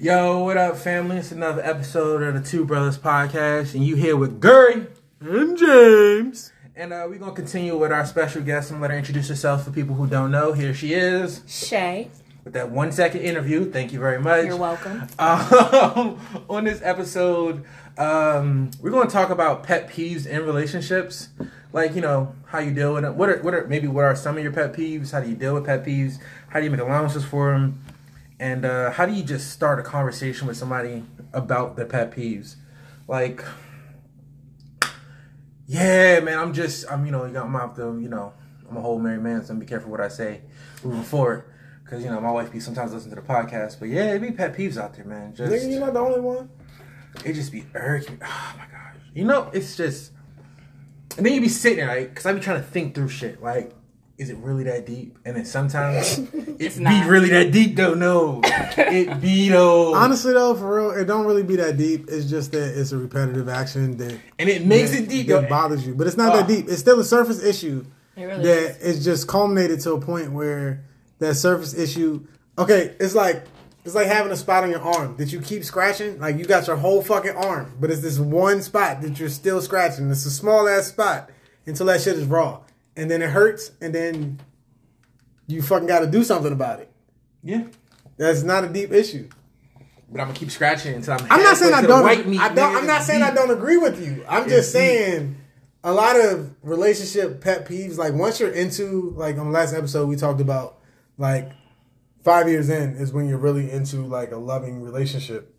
Yo, what up, family? It's another episode of the Two Brothers Podcast, and you here with Gurry And James. And uh, we're gonna continue with our special guest. I'm gonna let her introduce herself for people who don't know. Here she is Shay, with that one second interview. Thank you very much. you're welcome. Um, on this episode, um, we're going to talk about pet peeves in relationships, like you know how you deal with it. What are what are maybe what are some of your pet peeves? How do you deal with pet peeves? How do you make allowances for them? And uh, how do you just start a conversation with somebody about their pet peeves? Like, yeah, man, I'm just I'm you know I'm gonna have to you know I'm a whole married man, so I'm be careful what I say moving forward. Cause you know my wife be sometimes listen to the podcast, but yeah, it be pet peeves out there, man. Just Nigga, you're not the only one. it just be irking. Oh my gosh, you know it's just, and then you be sitting there, right? Because I be trying to think through shit. Like, is it really that deep? And then sometimes it not. be not. really that deep. though. no, it be though, Honestly, though, for real, it don't really be that deep. It's just that it's a repetitive action that and it makes that, it deep. that though. bothers you. But it's not Oh. that deep. It's still a surface issue It really that is. it's just culminated to a point where that surface issue. Okay, it's like it's like having a spot on your arm that you keep scratching. Like you got your whole fucking arm, but it's this one spot that you're still scratching. It's a small ass spot until that shit is raw, and then it hurts, and then you fucking got to do something about it. Yeah, That's not a deep issue. but I'm gonna keep scratching until I'm. I'm not saying I halfway to the don't. white meat, I don't. I'm not saying I don't agree with you. I'm It's just deep. saying a lot of relationship pet peeves. Like once you're into, like on the last episode we talked about, like five years in is when you're really into like a loving relationship,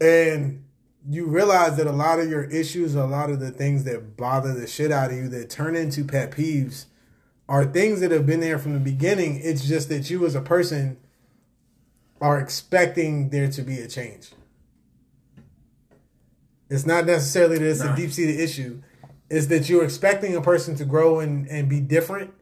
and you realize that a lot of your issues, a lot of the things that bother the shit out of you, that turn into pet peeves, are things that have been there from the beginning. It's just that you as a person are expecting there to be a change. It's not necessarily that it's Nah. a deep seated issue. It's that you're expecting a person to grow and, and be different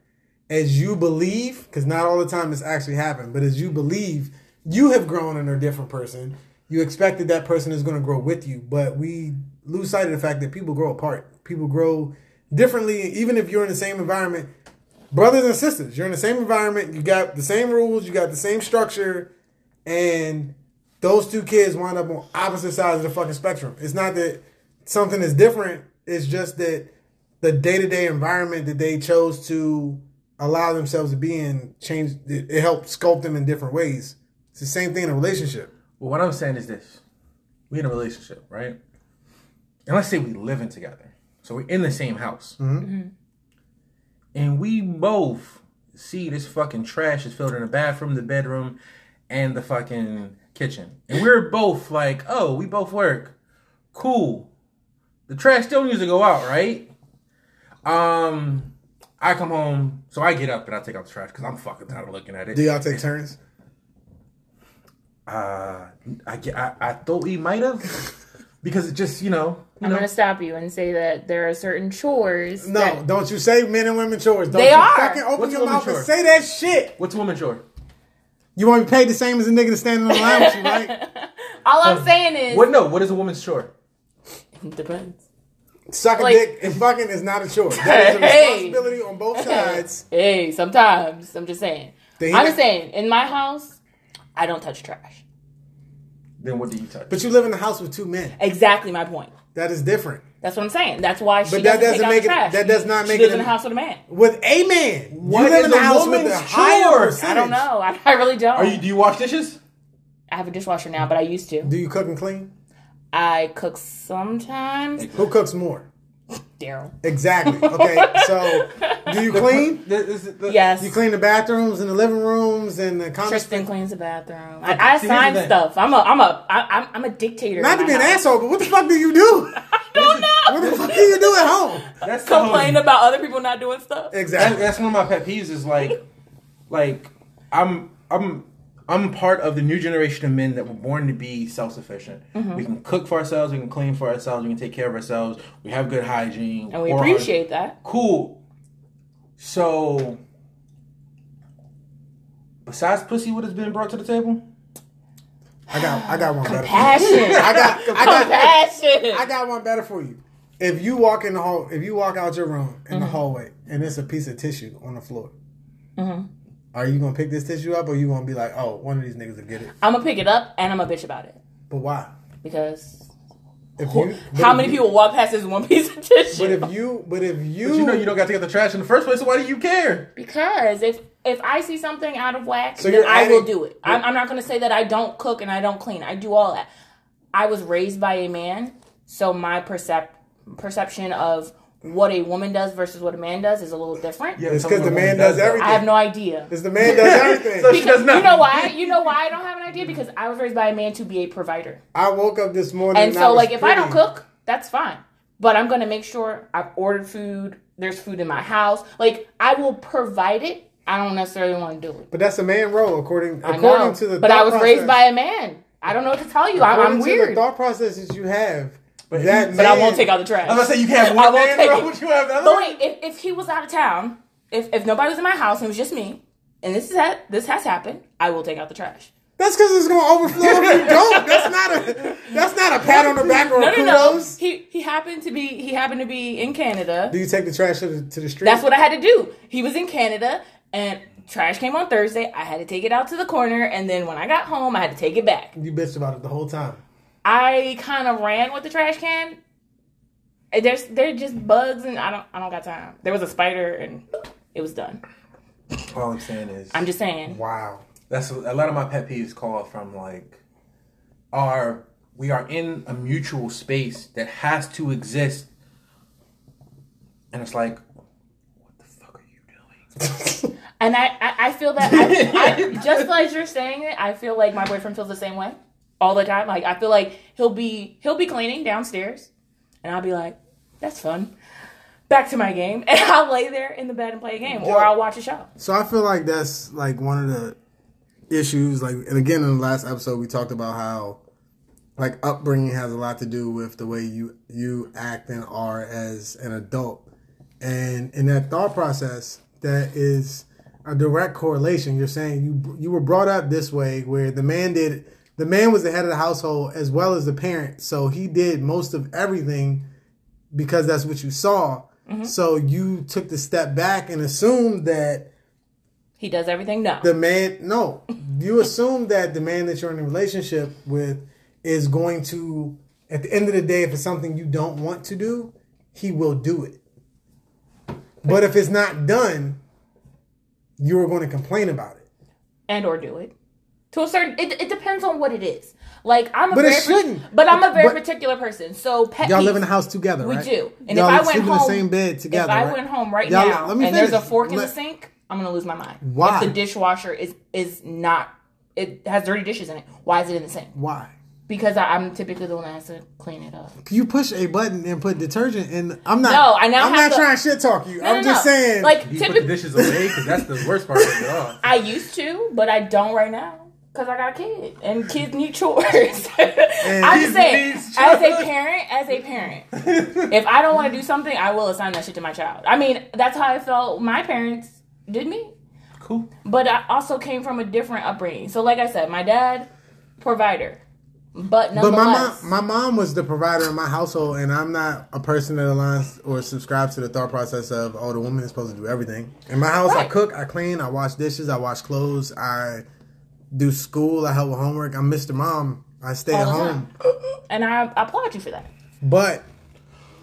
as you believe, because not all the time it's actually happened, but as you believe you have grown and are a different person, you expect that that person is going to grow with you. But we lose sight of the fact that people grow apart. People grow differently, even if you're in the same environment. Brothers and sisters, you're in the same environment, you got the same rules, you got the same structure, and those two kids wind up on opposite sides of the fucking spectrum. It's not that something is different. It's just that the day to day environment that they chose to allow themselves to be in changed. It, it helped sculpt them in different ways. It's the same thing in a relationship. Well, what I'm saying is this: we in a relationship, right? And let's say we living together, so we're in the same house, and we both see this fucking trash is filled in the bathroom, the bedroom, and the fucking kitchen, and we're both like, "Oh, we both work, cool." The trash still needs to go out, right? Um, I come home, so I get up and I take out the trash because I'm fucking tired of looking at it. Do y'all take turns? Uh, I, I, I thought we might have because it just you know you I'm know gonna stop you and say that there are certain chores. No, that- don't you say men and women chores. Don't They you are. fucking open What's your mouth chore? and say that shit. what's a woman chore? You want to be paid the same as a nigga that's standing in the line with you, right? all I'm saying is What no? What is a woman's chore? It depends. Sucking Like- dick and fucking is not a chore. That is a Hey. responsibility on both sides. Hey, sometimes I'm just saying. I'm just saying. In my house, I don't touch trash. Then what do you touch? But you live in a house with two men. Exactly my point. That is different. That's what I'm saying. That's why she But that doesn't, doesn't take out make the it- trash. that does not she make lives it in a house with a man. With a man. What you live is in a a house with woman's a higher. I don't know. I, I really don't. Are you? Do you wash dishes? I have a dishwasher now, but I used to. Do you cook and clean? I cook sometimes. Who cooks more? Daryl. Exactly. Okay, so do you clean? The- this is the- Yes. You clean the bathrooms and the living rooms and the common Tristan space? cleans the bathroom. I, I see, here's assign stuff. I'm a, I'm a, I, I'm, I'm a dictator. Not to my be an house. asshole, but what the fuck do you do? don't know. What the fuck do you do at home? That's the Complain whole- about other people not doing stuff. That, Exactly. that's one of my pet peeves. Is like, like I'm I'm I'm part of the new generation of men that were born to be self sufficient. Mm-hmm. We can cook for ourselves. We can clean for ourselves. We can take care of ourselves. We have good hygiene, And we or our- appreciate that. Cool. So, besides pussy, what has been brought to the table? I got I got one better. For you. I got I got Compassion. I got one better for you. If you walk in the hall, if you walk out your room in Mm-hmm. the hallway and there's a piece of tissue on the floor, are you gonna pick this tissue up, or you gonna be like, oh, one of these niggas will get it? I'm gonna pick it up and I'm gonna bitch about it But why? because If you, but how many you- people walk past this one piece of tissue? But if you, but if you, But you know you don't got to get the trash in the first place. So why do you care? Because if if I see something out of whack, So then you're I will do it. I'm, I'm not going to say that I don't cook and I don't clean. I do all that. I was raised by a man, so my percep- perception of what a woman does versus what a man does is a little different. Yeah, It's tell me 'cause what the man woman does everything. I have no idea. because the man does everything. So she does You know why? You know why I don't have an idea? Because I was raised by a man to be a provider. I woke up this morning And I so, was like, if I don't cook, that's fine. But I'm gonna make sure I've ordered food. There's food in my house. Like, I will provide it. I don't necessarily want to do it. but that's a man role according I according know. to the. but I was process, raised by a man. I don't know what to tell you. I, according I'm to weird. the thought processes you have. But that but I won't take out the trash. I was gonna say you can't have I one won't man take bro. it. What you have the other? But wait, if, if he was out of town, if if nobody was in my house and it was just me, and this is ha- this has happened, I will take out the trash. That's because it's gonna overflow if you don't. That's not a. That's not a pat on the back or No, a no, no. He he happened to be he happened to be in Canada. Do you take the trash to the, to the street? That's what I had to do. He was in Canada and trash came on Thursday. I had to take it out to the corner and then when I got home I had to take it back. you bitched about it the whole time. I kind of ran with the trash can. There's they're just bugs and I don't I don't got time. There was a spider and it was done. All I'm saying is I'm just saying. Wow. that's a, a lot of my pet peeves call from like are we are in a mutual space that has to exist, and it's like, what the fuck are you doing? And I, I, I feel that I, I, just as you're saying it, I feel like my boyfriend feels the same way all the time. Like I feel like he'll be he'll be cleaning downstairs, and I'll be like, "That's fun." Back to my game, and I'll lay there in the bed and play a game, or I'll watch a show. So I feel like that's like one of the issues. Like, and again, in the last episode, we talked about how like upbringing has a lot to do with the way you you act and are as an adult, and in that thought process, that is a direct correlation. You're saying you you were brought up this way, where the man did the man was the head of the household as well as the parent, so he did most of everything because that's what you saw. Mm-hmm. So you took the step back and assumed that He does everything. No, the man no you assume that the man that you're in a relationship with is going to at the end of the day if it's something you don't want to do he will do it. But if it's not done you're going to complain about it. And or do it to a certain. It, it depends on what it is. Like I'm a But it shouldn't. but I'm a very But- particular person. So pet y'all peeves- live in a house together We right? do. And y'all if I went home, in the same bed together if I right? went home right Y'all- now let me and there's a finish. fork in Let- the sink, I'm gonna lose my mind. Why? If the dishwasher is is not, it has dirty dishes in it. Why is it in the sink? why Because I, I'm typically the one that has to clean it up. you push a button and put detergent and i'm not No, I now i'm have not to- trying to shit talk you No, i'm no, just no. saying like You put the typically, dishes away because that's the worst part of it all. I used to, but I don't right now. Cause I got a kid, and kids need chores. I'm just saying, as a parent, as a parent, if I don't want to do something, I will assign that shit to my child. I mean, that's how I felt. My parents did me. Cool. but I also came from a different upbringing. So, like I said, my dad, provider, but But my mom, my mom was the provider in my household, and I'm not a person that aligns or subscribes to the thought process of, oh, the woman is supposed to do everything. In my house, I cook, I clean, I wash dishes, I wash clothes, I do school, I help with homework. I'm Mr. Mom. I stay all at home, and I, I applaud you for that. but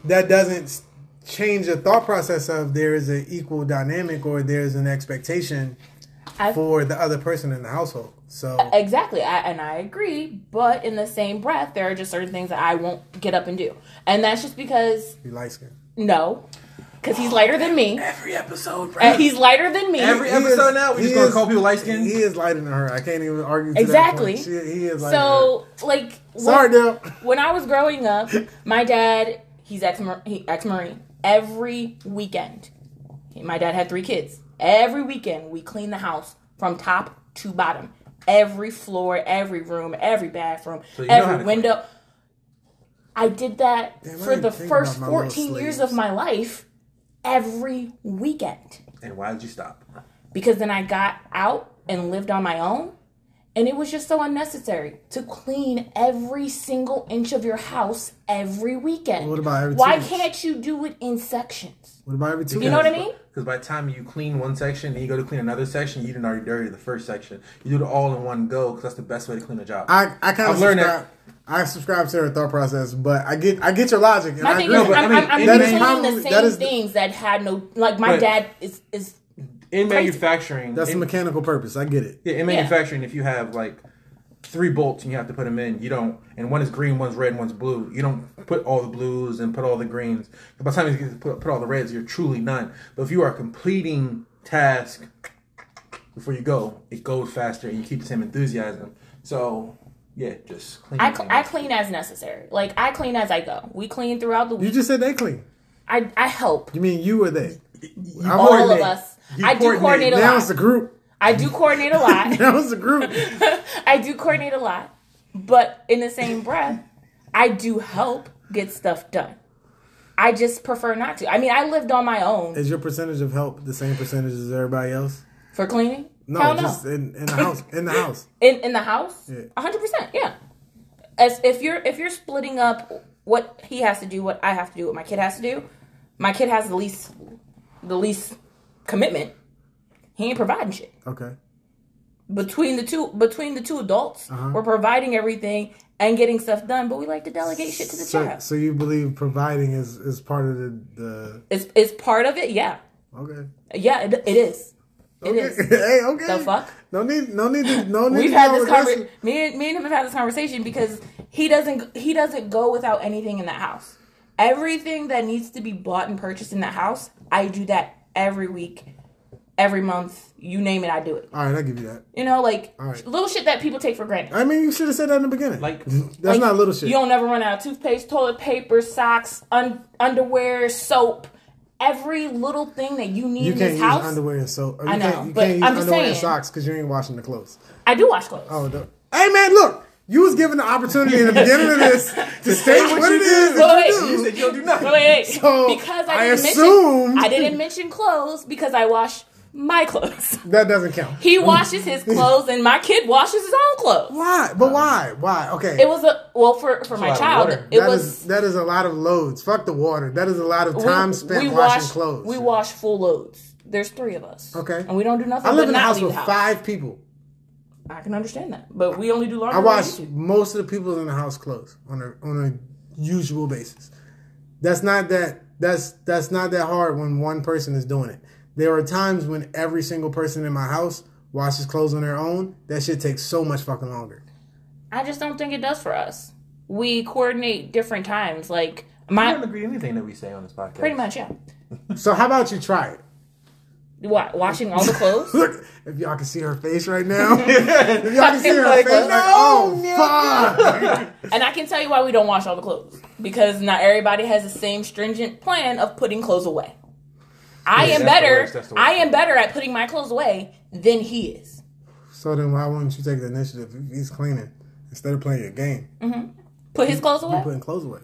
that doesn't change the thought process of there is an equal dynamic or there's an expectation I, for the other person in the household. So exactly, I, and I agree. But in the same breath, there are just certain things that I won't get up and do, and that's just because you light skin. no, because he's lighter than me. Every episode, bro. And he's lighter than me. Every He episode is- now, we he just gonna is- call people light skinned. He is lighter than her. I can't even argue. To Exactly. That point. She, he is lighter. than her. so, like, Sorry, when, Dale. when I was growing up, my dad, he's ex he ex marine. Every weekend, my dad had three kids. Every weekend, we clean the house from top to bottom. Every floor, every room, every bathroom, So you know how every to window. I did that Damn, I for didn't the think first about my little 14 years slaves. of my life, every weekend And why did you stop? because then I got out and lived on my own. And it was just so unnecessary to clean every single inch of your house every weekend. What about every two Why weeks? can't you do it in sections? What about every two? You know what I mean? Because by the time you clean one section and you go to clean another section, you didn't already dirty the first section. You do it all in one go because that's the best way to clean a job. I, I kind of I've learned subscribe. I subscribe to her thought process, but I get I get your logic. And My I thing agree. is, but I'm, I mean, I'm, I'm that is probably- the same that is- things that had no. Like my dad is is in Crazy. manufacturing, That's a mechanical purpose. I get it. yeah, in manufacturing, if you have like three bolts and you have to put them in, you don't. And one is green, one's red, one's blue. You don't put all the blues and put all the greens. By the time you get to put, put all the reds, you're truly done. But if you are completing task before you go, it goes faster and you keep the same enthusiasm. So yeah, just clean. I, cl- I clean as necessary. Like I clean as I go. We clean throughout the week. You just said they clean. I I help You mean you or they? I all of coordinate. us. You I do coordinate. coordinate a Now lot. it's a group. I do coordinate a lot. Now it's a group. I do coordinate a lot, but in the same breath, I do help get stuff done. I just prefer not to. I mean, I lived on my own Is your percentage of help the same percentage as everybody else? for cleaning. No, Hell no. just in, in the house. In the house. in in the house hundred percent yeah as if you're if you're splitting up what he has to do what i have to do what my kid has to do my kid has the least the least commitment he ain't providing shit Okay. between the two between the two adults Uh-huh. we're providing everything and getting stuff done but we like to delegate shit to the So, child so you believe providing is is part of the the it's, it's part of it yeah okay. yeah it, it is It is. hey, okay. The fuck? No need, no need, to, no need. We've had this conversation. Me and me and him have had this conversation because he doesn't he doesn't go without anything in the house. Everything that needs to be bought and purchased in the house, I do that every week, every month. You name it, I do it. All right, I give you that. You know, like All right. little shit that people take for granted. I mean, you should have said that in the beginning. Like- that's Like, not little shit. You don't never run out of toothpaste, toilet paper, socks, un- underwear, soap. Every little thing that you need You in can't this use house, underwear and soap. You I know, can't, you but can't use I'm just underwear and saying. socks because you ain't washing the clothes. I do wash clothes. Oh, the, hey man, look, you was given the opportunity in the beginning of this to state what, what it you is that Wait, you wait. do. You said you don't do nothing. Wait, wait, wait. So, because I I didn't assumed- mention I didn't mention clothes because I wash my clothes. That doesn't count. He washes his clothes and my kid washes his own clothes. Why? But why? Why? Okay. It was a well for for a my child. water. It That was is- that is a lot of loads. Fuck the water. That is a lot of we- time spent we washing wash, clothes. We wash full loads. There's three of us. Okay. and we don't do nothing. I live but in a house with house. five people. I can understand that, but we only do laundry. I when wash most of the people in the house clothes on a on a usual basis. That's not that that's that's not that hard when one person is doing it. There are times when every single person in my house washes clothes on their own. That shit takes so much fucking longer. I just don't think it does for us. We coordinate different times. Like I my don't agree anything that we say on this podcast. pretty much yeah. So how about you try it? What washing all the clothes? Look, if y'all can see her face right now, if y'all can see her Like, face, like, no, oh fuck. And I can tell you why we don't wash all the clothes. Because not everybody has the same stringent plan of putting clothes away. I Yeah, am better. worst, that's the worst. I am better at putting my clothes away than he is. So then, why wouldn't you take the initiative if he's cleaning instead of playing your game? Mm-hmm. Put his clothes You away. putting clothes away.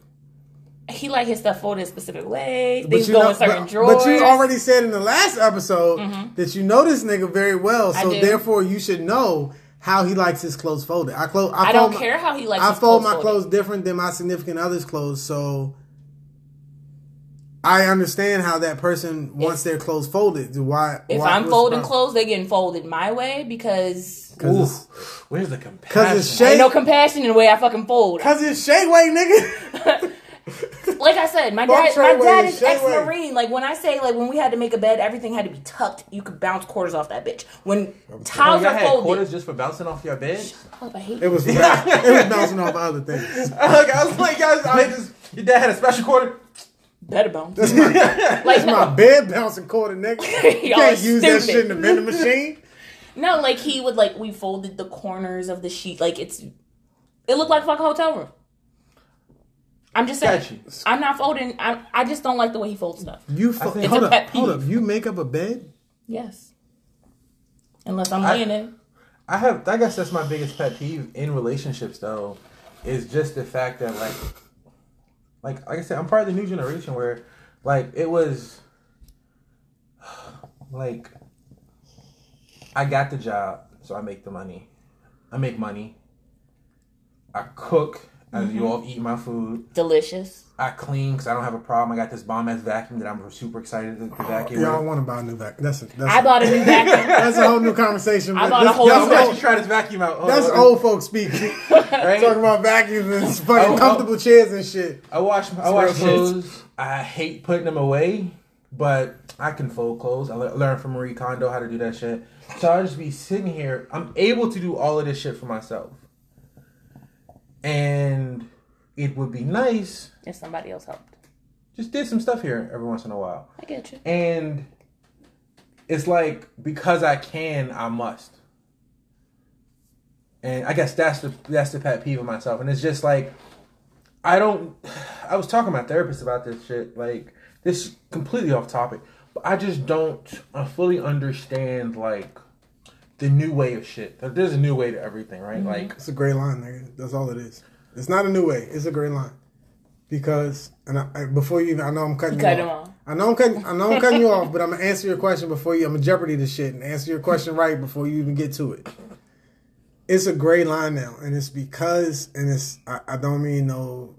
He like his stuff folded a specific way. But Things you, go know, in certain but, drawers. but you already said in the last episode mm-hmm. that you know this nigga very well, so do. therefore you should know how he likes his clothes folded. I close. I, I don't my- care how he likes. I his fold my folded. clothes different than my significant other's clothes, so I understand how that person wants their clothes folded. Why? If why, I'm what's the folding clothes, they getting folded my way because Cause Ooh, where's the cause compassion? it's Shay. ain't no compassion in the way I fucking fold. Cause it's Shay way, nigga. Like I said, my dad, my dad is ex-marine. Like when I say, like when we had to make a bed, everything had to be tucked. You could bounce quarters off that bitch. When Oh, oh towels y'all are had folded, quarters just for bouncing off your bed? Oh, I hate It was it was bouncing off other things. like, I was like, guys, I just, your dad had a special quarter. Better bounce. That's my, like my no, bed bouncing quarter, nigga. You Y'all can't are use that shit in the vending machine. no, like he would like we folded the corners of the sheet. Like it's, it looked like a fucking hotel room. I'm just saying. Got. I'm not folding. I I just don't like the way he folds stuff. You fo- think- hold It's a up, pet hold up. You make up a bed? Yes. Unless I'm I- laying in. I have. I guess that's my biggest pet peeve in relationships, though, is just the fact that like, like like I said, I'm part of the new generation where, like, it was, like, I got the job, so I make the money. I make money. I cook. I, You mm-hmm. all eat my food. Delicious. I clean because I don't have a problem. I got this bomb ass vacuum that I'm super excited to, to vacuum. Y'all want to buy a new vacuum? That's a, that's I a, bought a new vacuum. that's a whole new conversation. I but bought a whole that's new Let's old- actually try this vacuum out. Hold That's on. old folks speak. Talking about vacuums and fucking Oh, oh. comfortable chairs and shit. I wash I wash real shit. clothes. I hate putting them away, but I can fold clothes. I le- learned from Marie Kondo how to do that shit. So I just be sitting here. I'm able to do all of this shit for myself, and it would be nice. If somebody else helped. Just did some stuff here every once in a while, I get you. and it's like because I can, I must. And I guess that's the that's the pet peeve of myself, and it's just like I don't. I was talking to my therapist about this shit. Like this is completely off topic, but I just don't uh, fully understand like the new way of shit. There's a new way to everything, right? Like It's a gray line, nigga. That's all it is. It's not a new way. It's a great line. Because and I, I, before you even, I know I'm cutting you, cut off. him off. I know I'm cutting. I know I'm cutting you off, but I'm gonna answer your question before you. I'm gonna jeopardy this shit and answer your question right before you even get to it. It's a great line now, and it's because, and it's. I, I don't mean no.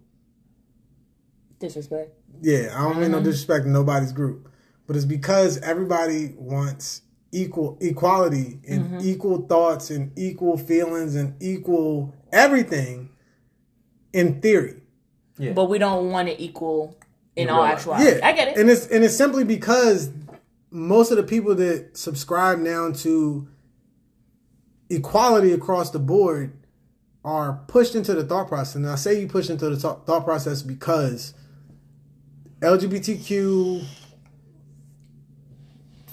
Disrespect. Yeah, I don't mean no mm-hmm. disrespect to nobody's group, but it's because everybody wants equal equality and mm-hmm. equal thoughts and equal feelings and equal everything. In theory, Yeah. But we don't want it equal in In all real life. actuality. Yeah, I get it. and it's and it's simply because most of the people that subscribe now to equality across the board are pushed into the thought process. And I say you push into the thought thought process because LGBTQ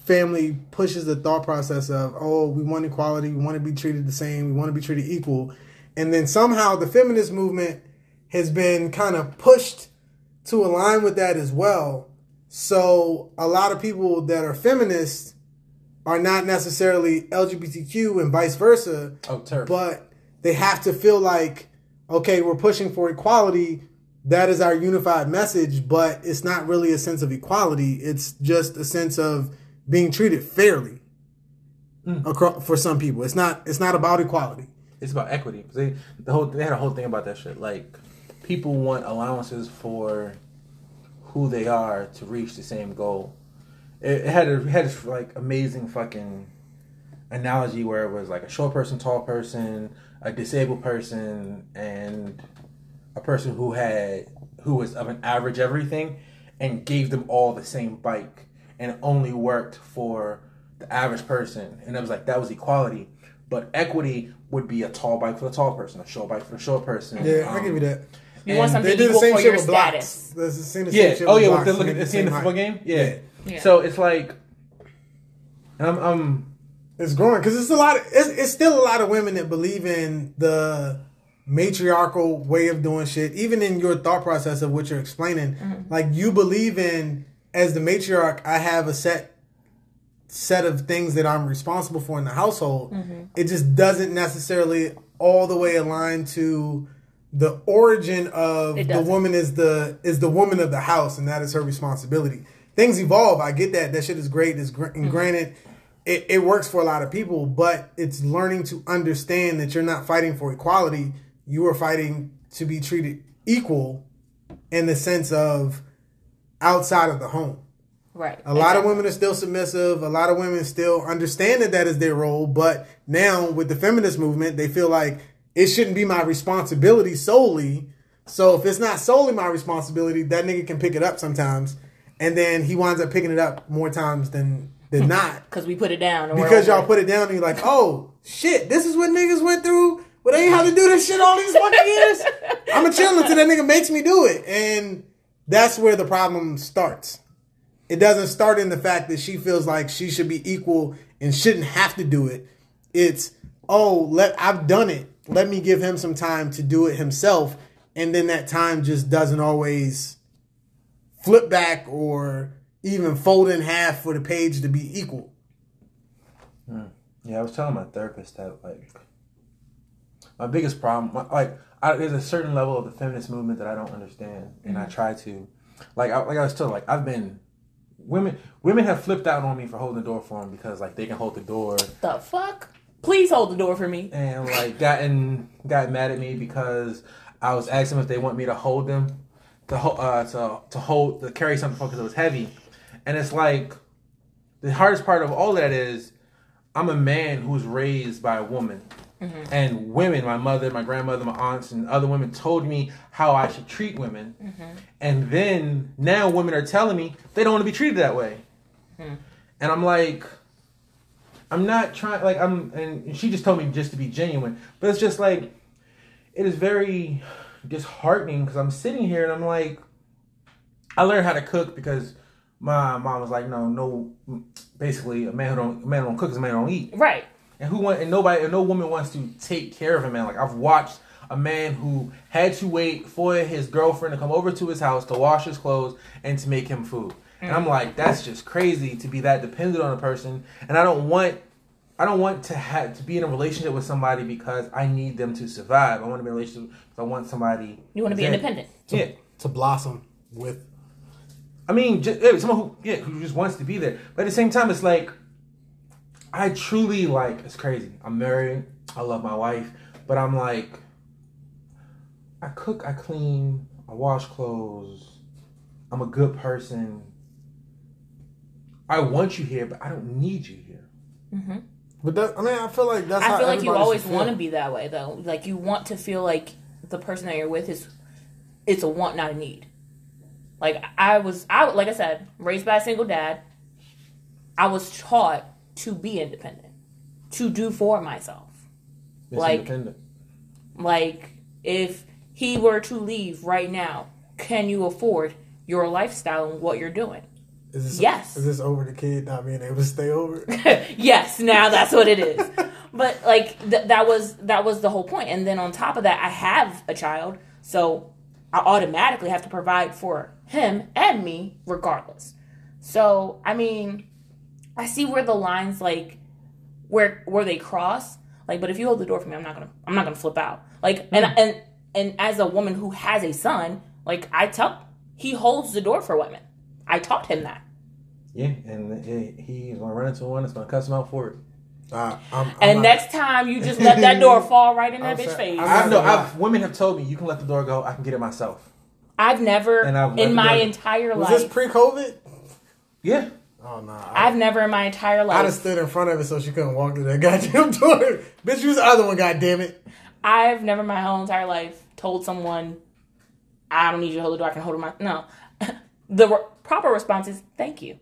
family pushes the thought process of oh we want equality we want to be treated the same we want to be treated equal and then somehow the feminist movement has been kind of pushed to align with that as well so a lot of people that are feminists are not necessarily lgbtq and vice versa oh, TERF. but they have to feel like okay we're pushing for equality that is our unified message but it's not really a sense of equality it's just a sense of being treated fairly hmm. across, for some people it's not it's not about equality it's about equity. They the whole they had a whole thing about that shit. Like people want allowances for who they are to reach the same goal. It, it had a it had this like amazing fucking analogy where it was like a short person, tall person, a disabled person, and a person who had who was of an average everything, and gave them all the same bike, and it only worked for the average person, and it was like that was equality. But equity would be a tall bike for the tall person, a short bike for the short person. yeah i um, give you that You want something they do the equal same for shit your with blocks. That's the same- same Yeah. shit Oh with yeah. With the look They at the the scene in same the football height. game. Yeah. Yeah. So it's like, and I'm, I'm It's growing because it's a lot. Of, it's, it's still a lot of women that believe in the matriarchal way of doing shit. Even in your thought process of what you're explaining, mm-hmm. like you believe in as the matriarch. I have a set set of things that I'm responsible for in the household. Mm-hmm. It just doesn't necessarily all the way align to the origin of the woman is the is the woman of the house and that is her responsibility. Things evolve. I get that. That shit is great. It's gr- and mm-hmm. granted, it, it works for a lot of people, but it's learning to understand that you're not fighting for equality. You are fighting to be treated equal in the sense of outside of the home. Right. A lot of women are still submissive. A lot of women still understand that that is their role. But now with the feminist movement, they feel like it shouldn't be my responsibility solely. So if it's not solely my responsibility, that nigga can pick it up sometimes, and then he winds up picking it up more times than than hmm. not Because we put it down. because y'all put it down and you're like, oh shit, this is what niggas went through. But they ain't had to do this shit all these fucking years. I'ma chill until that nigga makes me do it, and that's where the problem starts. It doesn't start in the fact that she feels like she should be equal and shouldn't have to do it. It's oh, let I've done it. Let me give him some time to do it himself, and then that time just doesn't always flip back or even fold in half for the page to be equal. Yeah, I was telling my therapist that like my biggest problem, my, like I, there's a certain level of the feminist movement that I don't understand, and I mm-hmm. try to, like, I, like I was told, like I've been women women have flipped out on me for holding the door for them because like they can hold the door The fuck? Please hold the door for me. and like gotten got mad at me because I was asking them if they want me to hold them, to hold, uh, to to hold, to carry something because it was heavy, and it's like the hardest part of all that is I'm a man who's raised by a woman. Mm-hmm. And women, my mother, my grandmother, my aunts, and other women told me how I should treat women. Mm-hmm. And then now women are telling me they don't want to be treated that way. Mm-hmm. And I'm like, I'm not trying, like, I'm, and she just told me just to be genuine. But it's just like, it is very disheartening because I'm sitting here and I'm like, I learned how to cook because my mom was like, no, no, basically a man who don't, a man who don't cook is a man who don't eat. Right. And who want and nobody and no woman wants to take care of a man. Like I've watched a man who had to wait for his girlfriend to come over to his house to wash his clothes and to make him food. And I'm like, that's just crazy to be that dependent on a person. And I don't want I don't want to have to be in a relationship with somebody because I need them to survive. I want to be in a relationship because I want somebody You want to be that- independent. Yeah. to blossom with. I mean, just, someone who yeah who just wants to be there. But at the same time, it's like I truly like. It's crazy. I'm married. I love my wife, but I'm like, I cook, I clean, I wash clothes. I'm a good person. I want you here, but I don't need you here. Mm-hmm. But that, I mean, I feel like that's. I how feel like you always want to be that way though. Like you want to feel like the person that you're with is it's a want, not a need. Like I was, I like I said, raised by a single dad. I was taught to be independent, to do for myself. It's Like- independent. Like if he were to leave right now, can you afford your lifestyle and what you're doing? Is this, Yes. Is this over the kid not being able to stay over? yes, now that's what it is. But like th- that was that was the whole point. And then on top of that, I have a child, so I automatically have to provide for him and me regardless. So I mean, I see where the lines like where where they cross. Like, but if you hold the door for me, I'm not gonna I'm not gonna flip out. Like, and hmm. and and as a woman who has a son, like I tell he holds the door for women. I taught him that. Yeah, and he's gonna run into one that's gonna cuss him out for it. Uh, I'm, I'm And not- next time you just let that door fall right in that I'm bitch sorry. face. I'm I've no, not gonna I've women have told me you can let the door go. I can get it myself. I've never And I've in my go. entire was life. this pre-COVID? Yeah, Oh no, I, I've never in my entire life. I'd have stood in front of it so she couldn't walk through that goddamn door. Bitch, use the other one. goddamn it. I've never in my whole entire life told someone, "I don't need you to hold the door. I can hold it my." No, the re- proper response is "Thank you."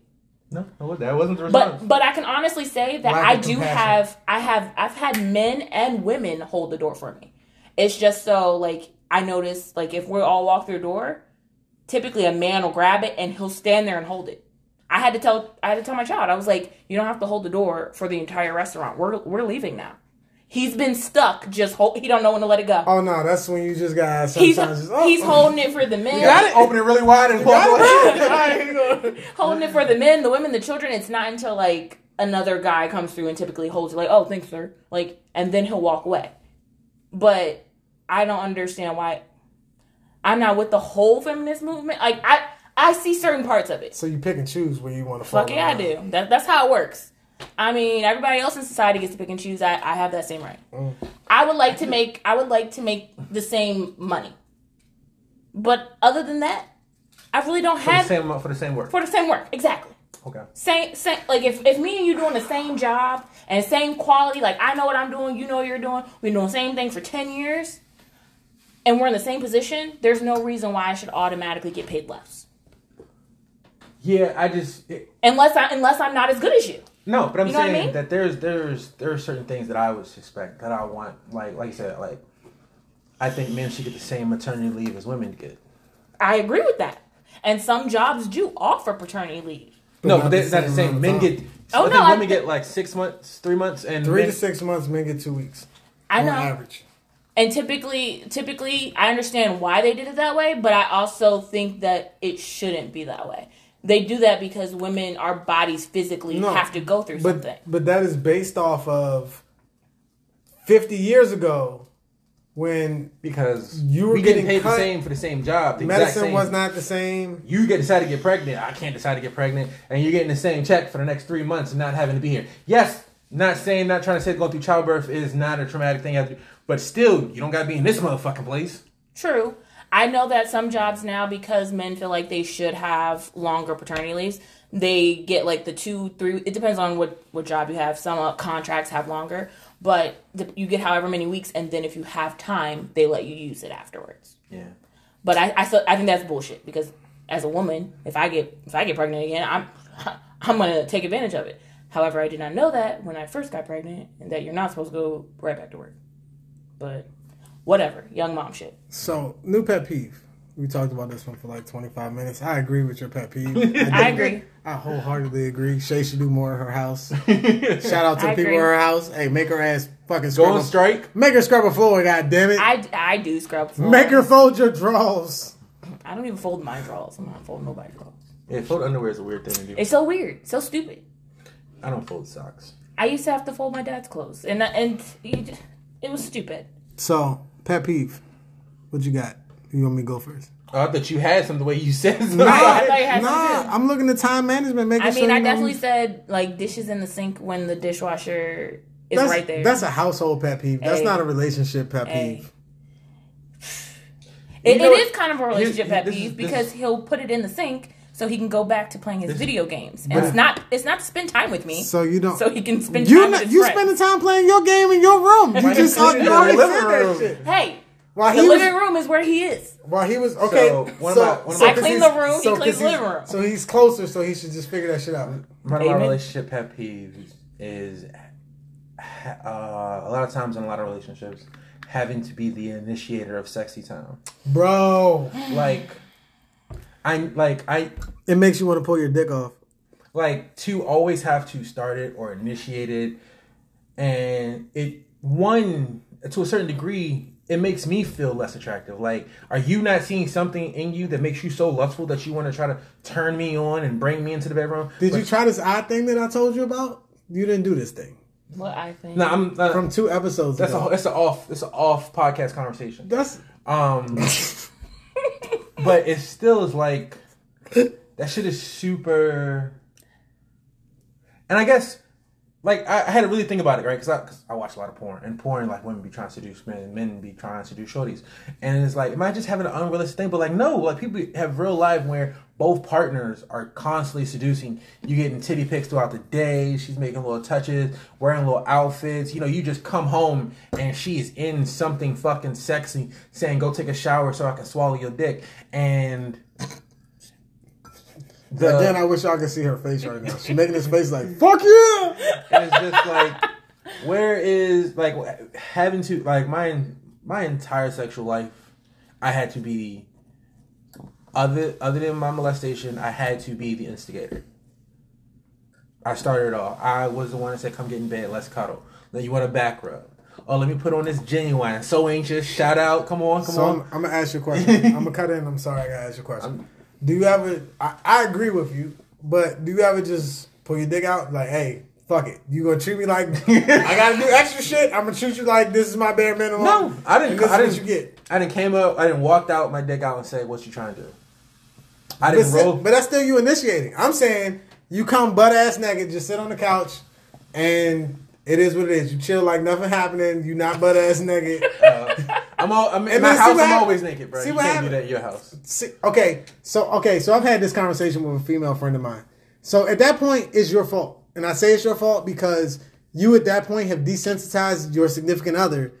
no, no, that wasn't the response. But but I can honestly say that Lack I do compassion. have I have I've had men and women hold the door for me. It's just so like I notice like if we all walk through a door, typically a man will grab it and he'll stand there and hold it. I had to tell I had to tell my child I was like you don't have to hold the door for the entire restaurant. We're we're leaving now. He's been stuck. Just hold. He don't know when to let it go. Oh no, that's when you just got he's just, oh, he's oh. holding it for the men. You got it? Open it really wide and walk away. I ain't gonna- holding it for the men, the women, the children. It's not until like another guy comes through and typically holds it like, oh, thanks, sir. Like, and then he'll walk away. But I don't understand why I'm not with the whole feminist movement. Like, I I see certain parts of it. So you pick and choose where you want to. Fuck yeah, I do. That, that's how it works. I mean, everybody else in society gets to pick and choose. I, I have that same right. Mm. I would like to make I would like to make the same money, but other than that, I really don't for the have same for the same work. for the same work. Exactly. Okay. Same, same. Like if, if me and you doing the same job and same quality, like I know what I'm doing, you know what you're doing, we're doing the same thing for ten years, and we're in the same position. There's no reason why I should automatically get paid less, Yeah, I just it, unless I unless I'm not as good as you. No, but I'm You know what I saying mean? that there's there's there are certain things that I would suspect that I want like like you said like I think men should get the same maternity leave as women get. I agree with that. And some jobs do offer paternity leave. no, not but the that's not the same same. amount of Men get. Oh, I no, think I women thi- get like six months, three months, and Three men, to six months, men get two weeks. I on know. average. And typically typically I understand why they did it that way, but I also think that it shouldn't be that way. They do that because women, our bodies physically No, have to go through But something. but that is based off of fifty years ago when because You were we getting getting paid cut. the same for the same job. The exact medicine same. was not the same. You get decide to get pregnant. I can't decide to get pregnant, and you're getting the same check for the next three months and not having to be here. Yes, not saying, not trying to say going through childbirth is not a traumatic thing, you have to- but still, you don't got to be in this motherfucking place. True. I know that some jobs now, because men feel like they should have longer paternity leaves, they get like the two, three. It depends on what what job you have. Some uh, contracts have longer, but the, you get however many weeks, and then if you have time, they let you use it afterwards. Yeah. But I I, still, I think that's bullshit because as a woman, if I get if I get pregnant again, I'm I'm gonna take advantage of it. However, I did not know that when I first got pregnant, and that you're not supposed to go right back to work. But whatever, young mom shit. So, new pet peeve. We talked about this one for like 25 minutes. I agree with your pet peeve. I agree. I wholeheartedly agree. Shay should do more in her house. Shout out to I the people agree. in her house. Hey, make her ass fucking Go scrub. on a- strike. Make her scrub a floor, god damn it. I, I do scrub floors. Make her fold your drawers. I don't even fold my drawers. I'm not folding nobody's drawers. Yeah, fold underwear is a weird thing to do. It's so weird, so stupid. I don't fold socks. I used to have to fold my dad's clothes, and and you just- it was stupid. So, pet peeve. What you got? You want me to go first? Oh, I thought you had some the way you said something. I thought you had some nah. I'm looking at time management, making I sure mean, I you know- definitely said like dishes in the sink when the dishwasher is that's, right there. That's a household pet peeve. That's Hey. not a relationship pet Hey. peeve. It, You know it kind of a relationship Here's- pet this is- peeve because is- he'll put it in the sink so he can go back to playing his video games, and it's not it's not to spend time with me, So you don't. so he can spend you time not, with his you friends. spend the time playing your game in your room. You just put it in you the already living that room. shit. hey, While the he was living room is where he is. while he was okay. So, one of so, my- one of so my- I 'cause clean the room, he so cleans 'cause the he's- living room. So he's closer, so he should just figure that shit out. One of my relationship pet peeves is uh, a lot of times in a lot of relationships having to be the initiator of sexy time. Bro, Like, I like I it makes you want to pull your dick off. like to always have to start it or initiate it, and it one to a certain degree. It makes me feel less attractive. Like, are you not seeing something in you that makes you so lustful that you want to try to turn me on and bring me into the bedroom? Did But- you try this odd thing that I told you about? You didn't do this thing What I think. No, I'm. Uh, from two episodes That's a ago. that's an off that's an off podcast conversation. That's Um, but it still is like that shit is super. And I guess like I, I had to really think about it, right? Because I, cause I watch a lot of porn, and porn like women be trying to seduce men, men be trying to seduce shorties, and it's like am I just having an unrealistic thing? But like no, like people have real life where both partners are constantly seducing. You getting titty pics throughout the day. She's making little touches, wearing little outfits. You know, you just come home and she's in something fucking sexy, saying "Go take a shower so I can swallow your dick," and. The, again. I wish y'all could see her face right now. She's making this face like "fuck yeah." it's just like where is like having to like my my entire sexual life i had to be other other than my molestation i had to be the instigator i started it off i was the one that said come get in bed let's cuddle then you want a back rub oh let me put on this Ginuwine so anxious shout out come on come So on I'm, I'm gonna ask you a question. I'm gonna cut in. I'm sorry, I gotta ask you a question. do you ever? I, I agree with you, but do you ever just pull your dick out like, hey, fuck it, you gonna treat me like I gotta do extra shit? I'm gonna treat you like this is my bare minimum. no i didn't i didn't what you get. i didn't came up i didn't walked out my dick out and say what you trying to do i But, didn't still- roll but that's still you initiating. I'm saying you come butt ass naked, just sit on the couch, and it is what it is. You chill like nothing happening. You not butt ass naked. Uh, I'm all. I'm in my house. I'm hap- always naked, bro. see You what can't happen- do that at your house. See, okay, so okay, so I've had this conversation with a female friend of mine. So at that point, it's your fault, and I say it's your fault because you at that point have desensitized your significant other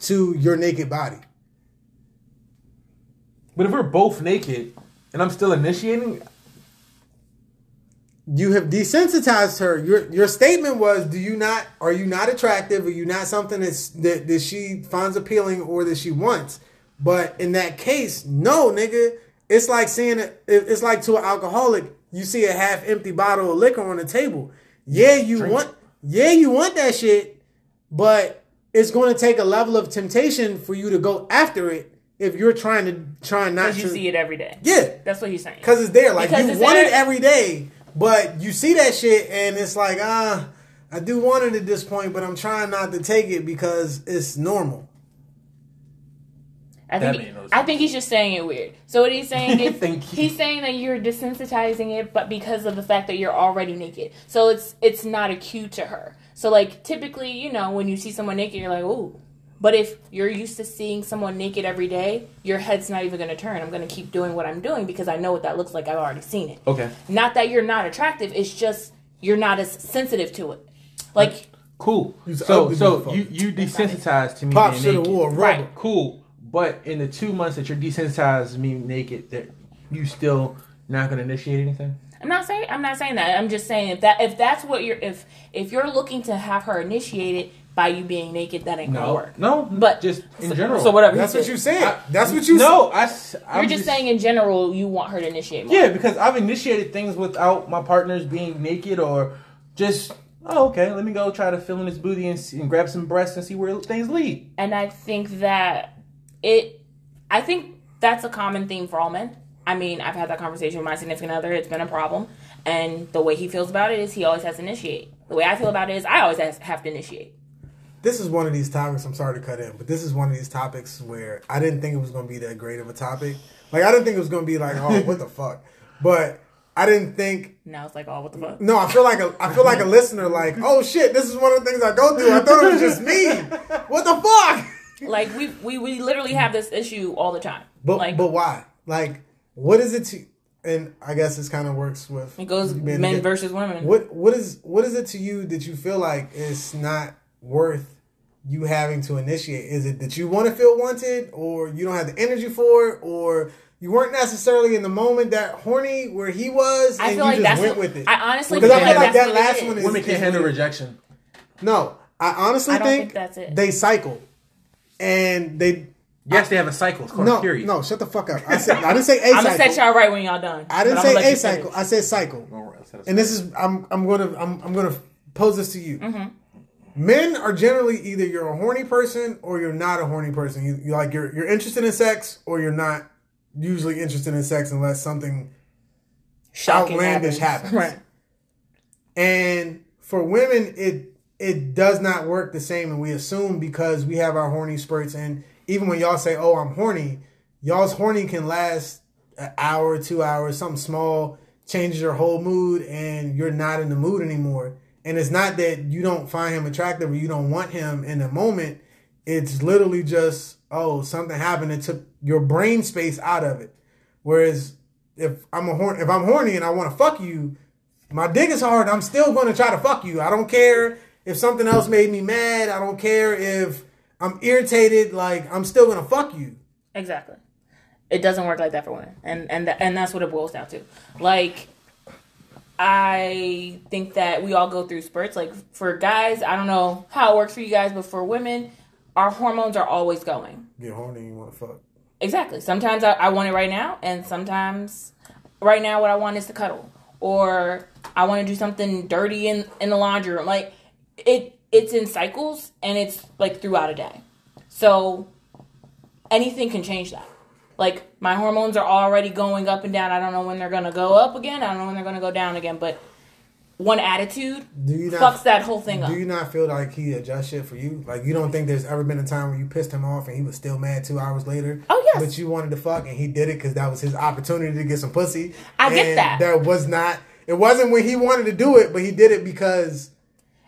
to your naked body. But if we're both naked and I'm still initiating, You have desensitized her. Your your statement was, do you not are you not attractive? Are you not something that's that, that she finds appealing or that she wants? But in that case, no, nigga. It's like seeing it. It's like to an alcoholic, you see a half empty bottle of liquor on the table. Yeah, you Drink want. Yeah, you want that shit, but it's going to take a level of temptation for you to go after it if you're trying to try not to. you see it every day. Yeah, That's what he's saying. because it's there. Like Because you want there. it every day, but you see that shit and it's like, ah, I do want it at this point, but I'm trying not to take it because it's normal. I think made no I think he's just saying it weird. So what he's saying is Thank you. he's saying that you're desensitizing it, but because of the fact that you're already naked, so it's it's not a cue to her. So like typically, you know, when you see someone naked, you're like, ooh. But if you're used to seeing someone naked every day, your head's not even going to turn. I'm going to keep doing what I'm doing because I know what that looks like. I've already seen it. Okay. Not that you're not attractive, it's just you're not as sensitive to it. Like, Cool. So so you you desensitized to me Pop being should have naked. wore. Right. Cool. But in the two months that you're desensitized to me naked, that you still not gonna initiate anything? I'm not saying I'm not saying that. I'm just saying if that if that's what you're if if you're looking to have her initiated by you being naked, that ain't gonna work. No. But just in so, general. So whatever. That's what you said. I- That's what you No, I. s- You're I'm just, saying in general you want her to initiate more. Yeah, because I've initiated things without my partners being naked or just. Oh, okay. Let me go try to fill in this booty and, see, and grab some breasts and see where things lead. and I think that it, I think that's a common theme for all men. I mean, I've had that conversation with my significant other. It's been a problem, and the way he feels about it is he always has to initiate. The way I feel about it is I always has, have to initiate. This is one of these topics. I'm sorry to cut in, but this is one of these topics where I didn't think it was going to be that great of a topic. Like I didn't think it was going to be like, oh, what the fuck. But I didn't think. Now it's like, oh, what the fuck? No, I feel like a I feel like a listener. Like, oh shit, this is one of the things I go through. I thought it was just me. What the fuck? Like we we we literally have this issue all the time. But like but why? Like, what is it to? And I guess this kind of works with it goes men together. versus women. What what is what is it to you that you feel like it's not worth you having to initiate? Is it that you want to feel wanted, or you don't have the energy for it, or you weren't necessarily in the moment that horny where he was, and I feel you like just that's went what, with it? I honestly Because I feel feel like that last is. one is- Women can't handle rejection. no, I honestly I think, think that's it. they cycle, and they Yes, they have a cycle. It's called no a period. no shut the fuck up. I said I didn't say a I'm gonna set y'all right when y'all done. I didn't say I'ma a cycle. finish. I said cycle. All right, and this is I'm I'm gonna I'm I'm gonna pose this to you. Mm-hmm. Men are generally either you're a horny person or you're not a horny person. You, you like you're you're interested in sex or you're not usually interested in sex unless something Shocking outlandish happens. Right. And for women, it it does not work the same, and we assume because we have our horny spurts, and even when y'all say, "Oh, I'm horny," y'all's horny can last an hour, two hours, something small changes your whole mood, and you're not in the mood anymore. And it's not that you don't find him attractive or you don't want him in the moment. It's literally just, oh, something happened and took your brain space out of it. Whereas if I'm a horn, if I'm horny and I want to fuck you, my dick is hard. I'm still to try to fuck you. I don't care if something else made me mad. I don't care if I'm irritated. Like I'm still to fuck you. Exactly. It doesn't work like that for women, and and th- and that's what it boils down to. Like, I think that we all go through spurts. Like for guys, I don't know how it works for you guys, but for women, our hormones are always going. Get horny, you want to fuck. Exactly. Sometimes I, I want it right now, and sometimes right now what I want is to cuddle, or I want to do something dirty in in the laundry room. Like it, it's in cycles, and it's like throughout a day. So anything can change that. Like my hormones are already going up and down. I don't know when they're gonna go up again. I don't know when they're gonna go down again. But one attitude Do you not fucks that whole thing up. Do you not feel like he adjusts shit for you? Like you don't think there's ever been a time where you pissed him off and he was still mad two hours later? Oh, yes. But you wanted to fuck and he did it because that was his opportunity to get some pussy. I get that. That was not. It wasn't when he wanted to do it, but he did it because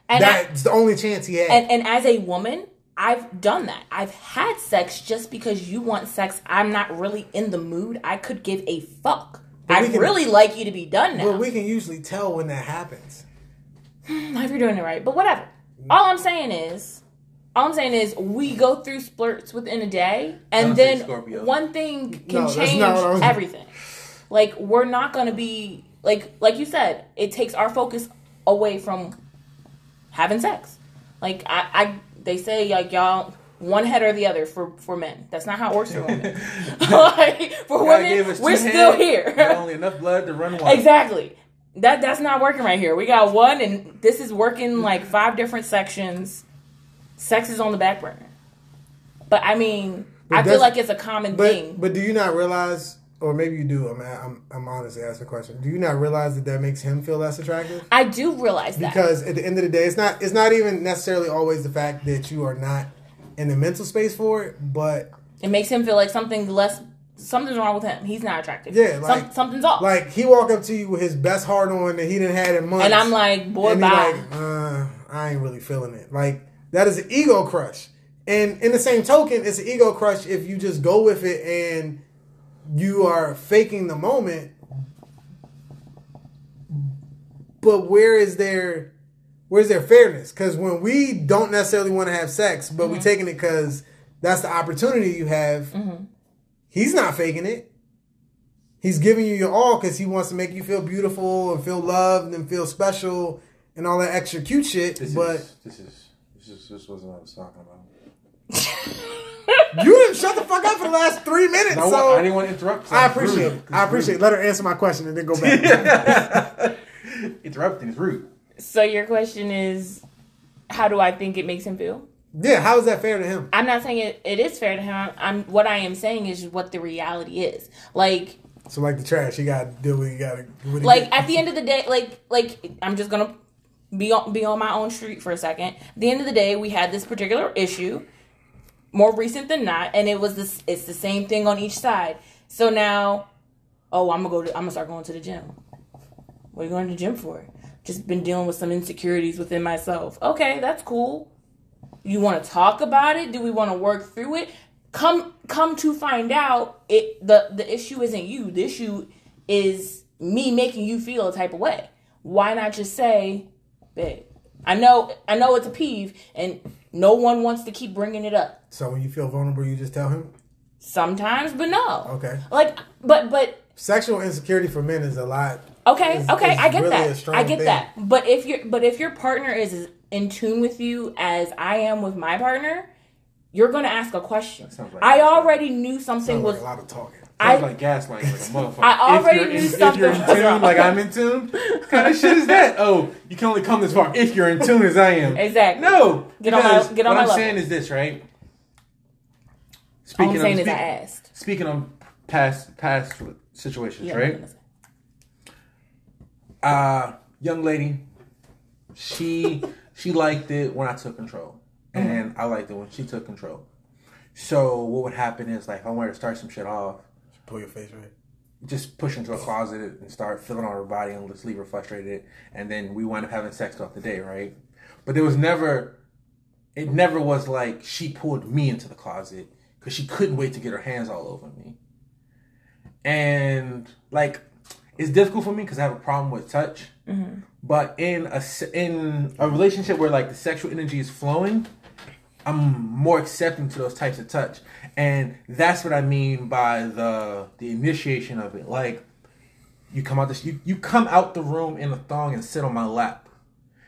and I, that's the only chance he had. and and as a woman i've done that. I've had sex just because you want sex. I'm not really in the mood. I could give a fuck. But i we can- really like you to be done now. But we can usually tell when that happens. Not if you're doing it right but whatever. All i'm saying is all i'm saying is we go through splurts within a day and Don't then one thing can No, change not what I was- everything. Like we're not gonna be like like you said it takes our focus away from having sex. Like I, I they say like y'all one head or the other for for men. That's not how it works for women. like for God women, we're still hands, but here. only enough blood to run wild. exactly. That that's not working right here. We got one, and this is working like five different sections. Sex is on the back burner. But I mean, But I feel like it's a common But thing. but do you not realize, or maybe you do? I'm I'm I'm honestly asking the question. Do you not realize that that makes him feel less attractive? I do realize that. because at the end of the day, it's not it's not even necessarily always the fact that you are not in the mental space for it, but It makes him feel like something less. Something's wrong with him. He's not attractive. Yeah, Some, something's off. like he walk up to you with his best heart on that he didn't had in months, and I'm like, boy, and bye. like, uh, I ain't really feeling it. Like that is an ego crush, And in the same token, it's an ego crush if you just go with it and you are faking the moment. But where is there where's their fairness? Because when we don't necessarily want to have sex, but we're mm-hmm. taking it because that's the opportunity you have, mm-hmm. he's not faking it. He's giving you your all because he wants to make you feel beautiful and feel loved and feel special and all that extra cute shit. This but is this is this is this wasn't what I was talking about. you didn't shut the fuck up for the last three minutes. I, so I didn't want to interrupt. so I appreciate rude. it. I appreciate it. Let her answer my question and then go back. Interrupting is rude. So your question is, how do I think it makes him feel? yeah, how is that fair to him? I'm not saying it, it is fair to him. I'm what I am saying is what the reality is. Like So like the trash, you gotta do what you gotta. Like did. at the end of the day, like like I'm just gonna be on be on my own street for a second. At the end of the day, we had this particular issue, more recent than not, and it was this. It's the same thing on each side. So now, oh, I'm gonna go. To, I'm gonna start going to the gym. What are you going to the gym for? Just been dealing with some insecurities within myself. Okay, that's cool. You want to talk about it? Do we want to work through it? Come come to find out, it the the issue isn't you. The issue is me making you feel a type of way. Why not just say, babe? I know I know it's a peeve, and no one wants to keep bringing it up. So when you feel vulnerable, you just tell him. Sometimes, but no. Okay. Like, but but Sexual insecurity for men is a lot. Okay, is- okay, is I get really that. strong I get thing. that. But if your but if your partner is in tune with you as I am with my partner, you're gonna ask a question. like I gaslighting. already knew something Sounds was. like a lot of talking. I Sounds like gaslighting like a motherfucker. I already if you're knew in, If something you're in tune, like I'm in tune, what kind of shit is that? Oh, you can only come this far if you're in tune as I am. Exactly. No. Get on my- because get on what my I'm level. saying is this, right? All Speaking I'm saying of, is I asked. speaking of past past situations, Yeah, right? uh young lady she she liked it when i took control and i liked it when she took control so what would happen is like i wanted to start some shit off Pull your face right. just push into a closet and start filling on her body and just leave her frustrated and then we wind up having sex throughout the day right but there was never it never was like she pulled me into the closet because she couldn't wait to get her hands all over me and like it's difficult for me because i have a problem with touch mm-hmm. but in a in a relationship where like the sexual energy is flowing I'm more accepting to those types of touch, and that's what I mean by the the initiation of it. Like you come out this, you you come out the room in a thong and sit on my lap.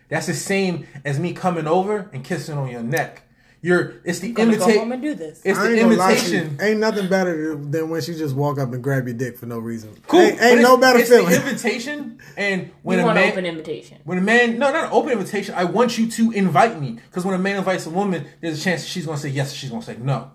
That's the same as me coming over and kissing on your neck. You're it's the Gonna go home invitation. and do this. It's I the ain't gonna lie to invitation. Ain't nothing better than when she just walk up and grab your dick for no reason. Cool. Ain't, ain't no better it's feeling. The invitation, and when you a want man, an open invitation. When a man, no, not an open invitation. I want you to invite me because when a man invites a woman, there's a chance she's going to say yes, she's going to say no.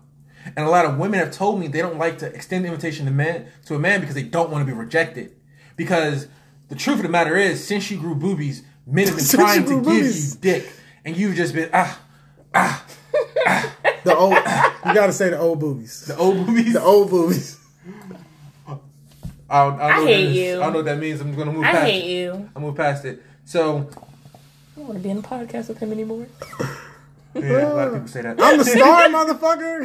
And a lot of women have told me they don't like to extend the invitation to man to a man because they don't want to be rejected. Because the truth of the matter is, since you grew boobies, men have been trying to grew give you dick, and you've just been ah ah the old, you gotta say the old boobies. the old boobies. The old boobies. I, don't, I, don't I know what hate you. I don't know what that means. I'm going to move I past hate it. you. I'll move past it. So I don't want to be in a podcast with him anymore. yeah, a lot of people say that. I'm the star, motherfucker.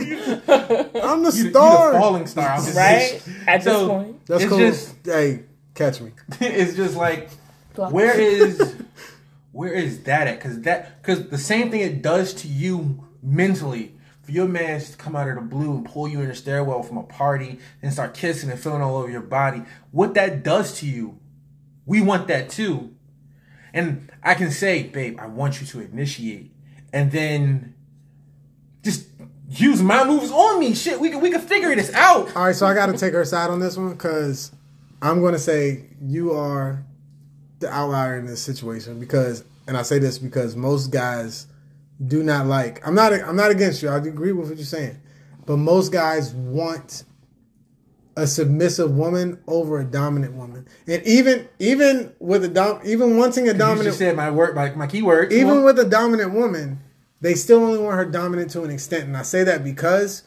I'm the You the- you star. the falling star. out this Right? bitch. At So- this point. That's It's cool. just- hey, catch me. it's just like where is where is that at because that because the same thing it does to you mentally for your man to come out of the blue and pull you in the stairwell from a party and start kissing and feeling all over your body. What that does to you we want that too. And i can say babe i want you to initiate and then just use my moves on me. Shit we can we can figure this out. All right, so I got to take her side on this one because I'm going to say you are the outlier in this situation because, and I say this because most guys do not like. I'm not. I'm not against you. I agree with what you're saying, but most guys want a submissive woman over a dominant woman, and even even with a dom, even wanting a you dominant just said my word my, my keyword even with a dominant woman, they still only want her dominant to an extent. And I say that because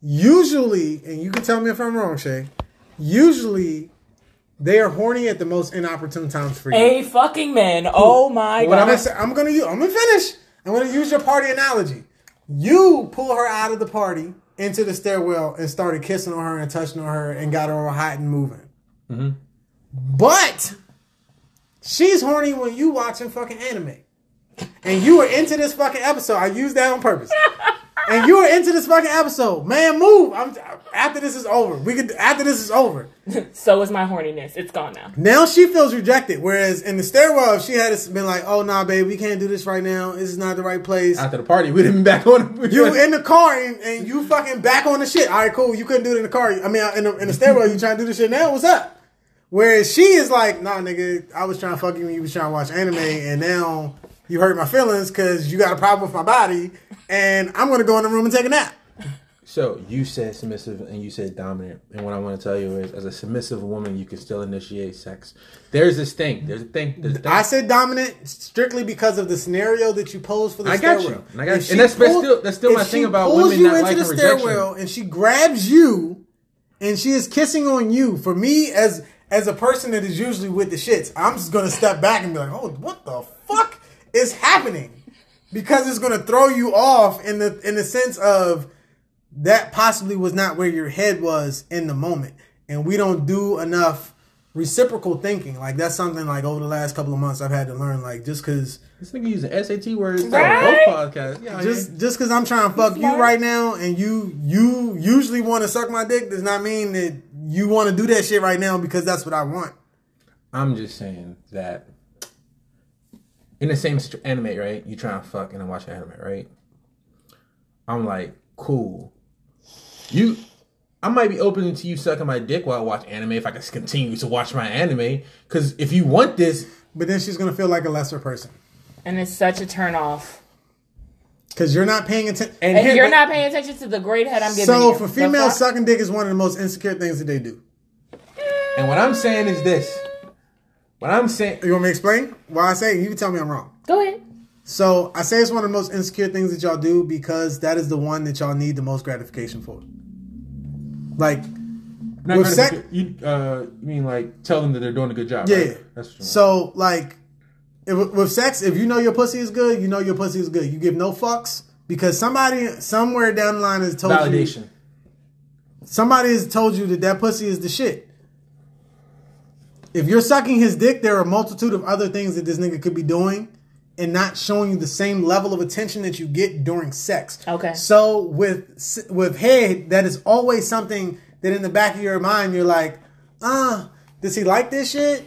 usually, and you can tell me if I'm wrong, Shay, usually they are horny at the most inopportune times for you. A fucking man. Oh my What I'm gonna say, I'm gonna I'm gonna finish. I'm gonna use your party analogy. You pull her out of the party into the stairwell and started kissing on her and touching on her and got her all hot and moving. Mm-hmm. But she's horny when you watching fucking anime. And you were into this fucking episode. I used that on purpose. and you were into this fucking episode. Man, move. I'm after this is over. We could after this is over. so is my horniness. It's gone now. Now she feels rejected. Whereas in the stairwell, if she had been like, "Oh nah, babe, we can't do this right now. This is not the right place." After the party, we'd have been back on. you in the car and, and, you fucking back on the shit. All right, cool. You couldn't do it in the car. I mean, in the, in the stairwell, you trying to do this shit now? What's up? Whereas she is like, "Nah, nigga, I was trying to fuck you when you was trying to watch anime, and now." You hurt my feelings because you got a problem with my body, and I'm gonna go in the room and take a nap. So you said submissive and you said dominant, and what I want to tell you is, as a submissive woman, you can still initiate sex. There's this thing. There's a thing. There's a thing. I said dominant strictly because of the scenario that you posed for the I stairwell. got you. And I got you. And that's, that's still that's still my thing about women you not into liking the rejection. stairwell and she grabs you, and she is kissing on you. For me, as as a person that is usually with the shits, I'm just gonna step back and be like, "Oh, what the fuck is happening?" Because it's gonna throw you off in the in the sense of that possibly was not where your head was in the moment. And we don't do enough reciprocal thinking. Like that's something like over the last couple of months I've had to learn. Like just cause This nigga using SAT words Right? on both podcasts. Yeah, just just cause I'm trying to fuck you right now and you you usually want to suck my dick does not mean that you want to do that shit right now because that's what I want. I'm just saying that in the same st- anime, right? You try and fuck and I watch anime, right? I'm like, cool. You, I might be open to you sucking my dick while I watch anime if I can continue to watch my anime. Because if you want this, But then she's gonna feel like a lesser person And it's such a turn off. because you're not paying attention. and, And here- you're not paying attention to the great head I'm giving So you. for The females, sucking dick is one of the most insecure things that they do. And what I'm saying is this. What I'm saying, You want me to explain why I say it? You can tell me I'm wrong. Go ahead. So I say it's one of the most insecure things that y'all do because that is the one that y'all need the most gratification for. Like, not sex- you, uh, you mean like tell them that they're doing a good job? yeah. right? that's true. So like, if, with sex, if you know your pussy is good, you know your pussy is good. You give no fucks because somebody somewhere down the line has told validation. you. Validation. Somebody has told you that that pussy is the shit. If you're sucking his dick, there are a multitude of other things that this nigga could be doing and not showing you the same level of attention that you get during sex. Okay. So with with head, that is always something that in the back of your mind you're like, uh, does he like this shit?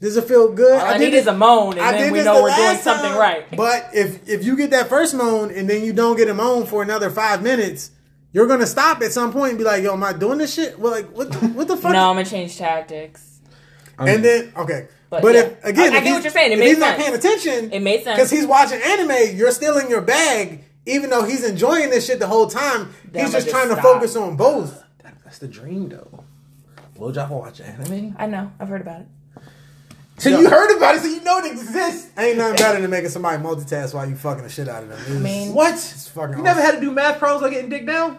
Does it feel good? All I, did need this- is a moan, and I then we know the we're doing something time. right. But if if you get that first moan and then you don't get a moan for another five minutes, you're gonna stop at some point and be like, "Yo, am I doing this shit? Well, like, what the, what the fuck?" no, I'm gonna change tactics. And then okay, but, But, yeah. if again, I- I if get he's- what you're saying. It if made he's not paying attention, It made sense. because he's watching anime. You're still in your bag, even though he's enjoying this shit the whole time. Then he's I'ma just just trying to focus on both. That- that's the dream, though. Blowjob while watching anime. I know. I've heard about it. So Yo. you heard about it, so you know it exists. Ain't nothing better than making somebody multitask while you fucking the shit out of them. It's- I mean, What? it's fucking. You never had to do math problems while getting dick down?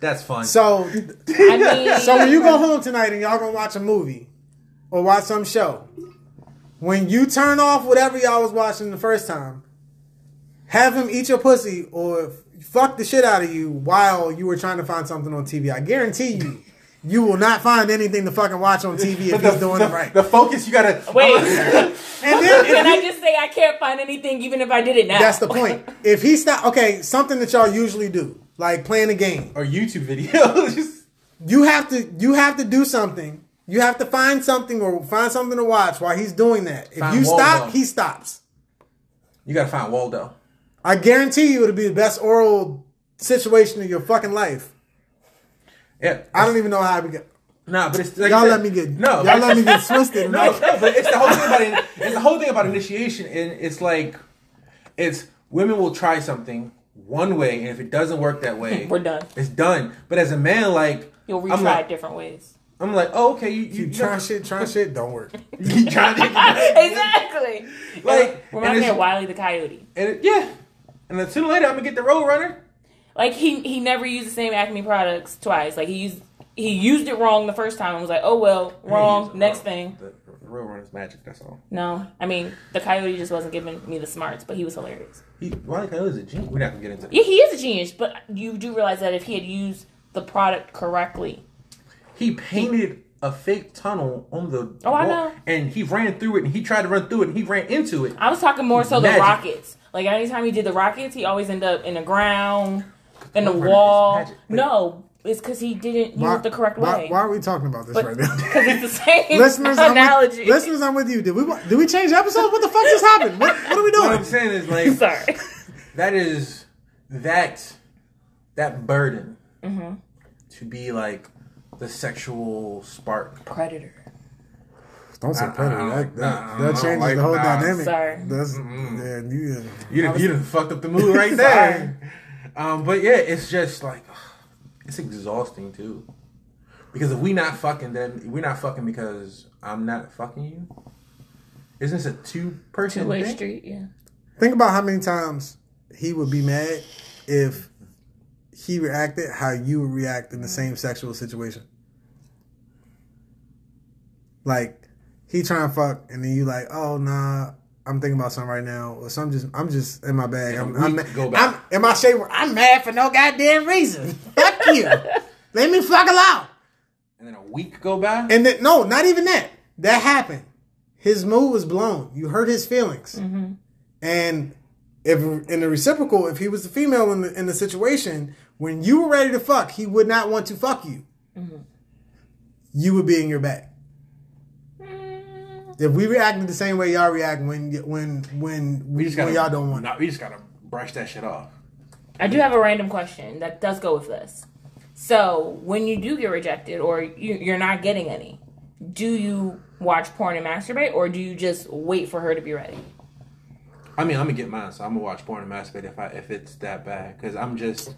That's fun. So, I mean, so when you go home tonight and y'all gonna watch a movie or watch some show, when you turn off whatever y'all was watching the first time, have him eat your pussy or fuck the shit out of you while you were trying to find something on TV. I guarantee you, you will not find anything to fucking watch on TV if the, he's doing the, it right. the focus you gotta wait. And then Can if I just say I can't find anything, even if I did it now? that's the point. If he stop, okay, something that y'all usually do, like playing a game. or YouTube videos. You have to you have to do something. You have to find something or find something to watch while he's doing that. If Find you stop, he stops. you gotta find Waldo. I guarantee you it'll be the best oral situation of your fucking life. Yeah, I don't even know how to get. Nah, but it's like Y'all said- let me get no. Y'all let me get twisted. no, no, but it's the whole thing about it, it's the whole thing about initiation, and it's like it's women will try something one way, and if it doesn't work that way, We're done. It's done. But as a man, like You'll retry like, different ways. I'm like, oh, okay, you You you, try shit, try shit, don't work. you trying to exactly. like Remind and me it's- of Wiley the Coyote. and it, yeah, and then sooner or later I'm gonna get the road runner. Like he he never used the same Acme products twice. Like he used he used it wrong the first time and was like, oh well, wrong. Hey, Next uh, thing. The real one is Magic. That's all. No, I mean the coyote just wasn't giving me the smarts, but he was hilarious. He Wally Coyote is a genius. We're not gonna get into. That. Yeah, he is a genius, but you do realize that if he had used the product correctly, He painted a fake tunnel on the Oh, I know. and he ran through it, and he tried to run through it, and he ran into it. I was talking more so the rockets. Like anytime he did the rockets, he always ended up in the ground, in the Over it is wall. magic, No, it's because he didn't use it the correct why, way. why are we talking about this But- right now? Because it's the same listeners, I'm analogy. with, listeners, I'm with you. Did we did we change episodes? What the fuck just happened? What, what are we doing? What I'm saying is like Sorry. that is that that burden Mm-hmm. to be like the sexual spark. Predator. Don't say I- I- predator. I- That, that, nah, I that changes like- the whole nah. dynamic. Sorry. That's yeah, you, You done, you done fucked up the mood right there. um, but yeah, it's just like it's exhausting too. Because if we not fucking, then we're not fucking because I'm not fucking you. Isn't this a two person Two way street, yeah. Think about how many times he would be mad if he reacted how you would react in the mm. same sexual situation. Like he trying to fuck, and then you like, oh nah, I'm thinking about something right now, or some just I'm just in my bag. I'm, I'm, go by. I'm in my shape. I'm mad for no goddamn reason. fuck you. Let me fuck alone. And then a week go by. And then no, not even that. That happened. His mood was blown. You hurt his feelings. Mm-hmm. And if in the reciprocal, if he was the female in the in the situation, when you were ready to fuck, he would not want to fuck you. Mm-hmm. You would be in your bag. Mm-hmm. If we reacted the same way y'all react when when when we just when gotta, y'all don't want nah, we just gotta brush that shit off. I do have a random question that does go with this. So, when you do get rejected or you, you're not getting any, do you watch porn and masturbate or do you just wait for her to be ready? I mean, I'm gonna get mine, so I'm gonna watch porn and masturbate if I if it's that bad, because I'm just.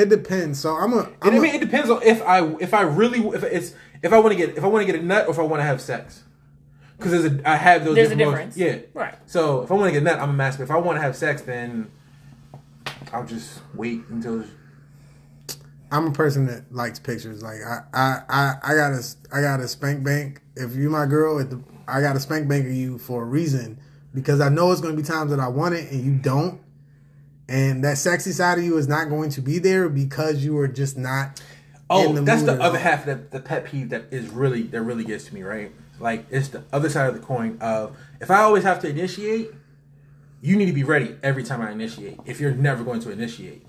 It depends. So I'm a. And I'm I a mean, it depends on if I if I really if it's if I want to get if I want to get a nut or if I want to have sex. Because there's a I have those. There's a different difference. Yeah. Right. So if I want to get a nut, I'm a masturbate. If I want to have sex, then I'll just wait until. I'm a person that likes pictures. Like I, I, I, I got a, I got a spank bank. If you my girl, at the, I got a spank bank of you for a reason because I know it's going to be times that I want it and you don't, and that sexy side of you is not going to be there because you are just not. Oh, in the that's the other all. half that the pet peeve that is really that really gets to me, right? Like it's the other side of the coin of if I always have to initiate, you need to be ready every time I initiate. If you're never going to initiate,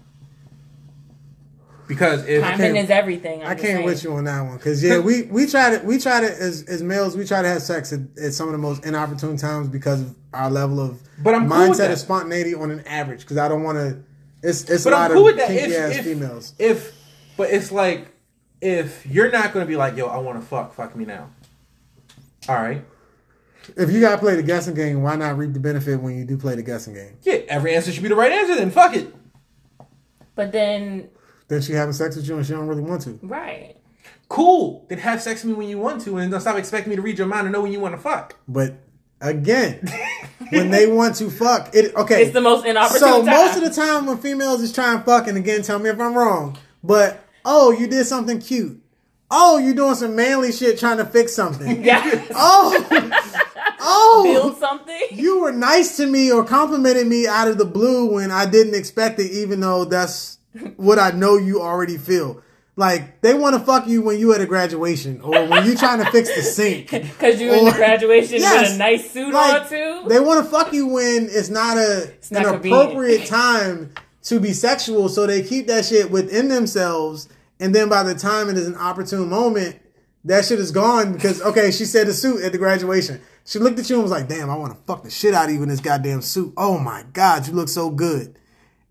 because if Timing is everything. I'm I can't saying. with you on that one because yeah, we we try to we try to as as males we try to have sex at, at some of the most inopportune times because of our level of But I'm mindset with that. of spontaneity on an average because I don't want to. It's it's But a lot I'm cool of kinky If, ass if, females. if, but it's like, if you're not going to be like, yo, I want to fuck, fuck me now. All right. If you gotta play the guessing game, why not reap the benefit when you do play the guessing game? Yeah, every answer should be the right answer. Then fuck it. But then, Then she having sex with you and she don't really want to. right. Cool. Then have sex with me when you want to, and don't stop expecting me to read your mind and know when you want to fuck. But again, when they want to fuck, it okay. It's the most inopportune so time. most of the time when females is trying to fuck, and again, tell me if I'm wrong, but oh, you did something cute. Oh, you doing some manly shit trying to fix something. Yeah. Oh, Oh, Build something. you were nice to me or complimented me out of the blue when I didn't expect it, even though that's what I know you already feel. Like they want to fuck you when you at a graduation or when you trying to fix the sink. Because you in the graduation Yes. with a nice suit Like, on too. They want to fuck you when it's not a not an convenient. appropriate time to be sexual, so they keep that shit within themselves, and then by the time it is an opportune moment, that shit is gone because okay, she said the suit at the graduation. She looked at you and was like, "Damn, I want to fuck the shit out of you in this goddamn suit. Oh my god, you look so good."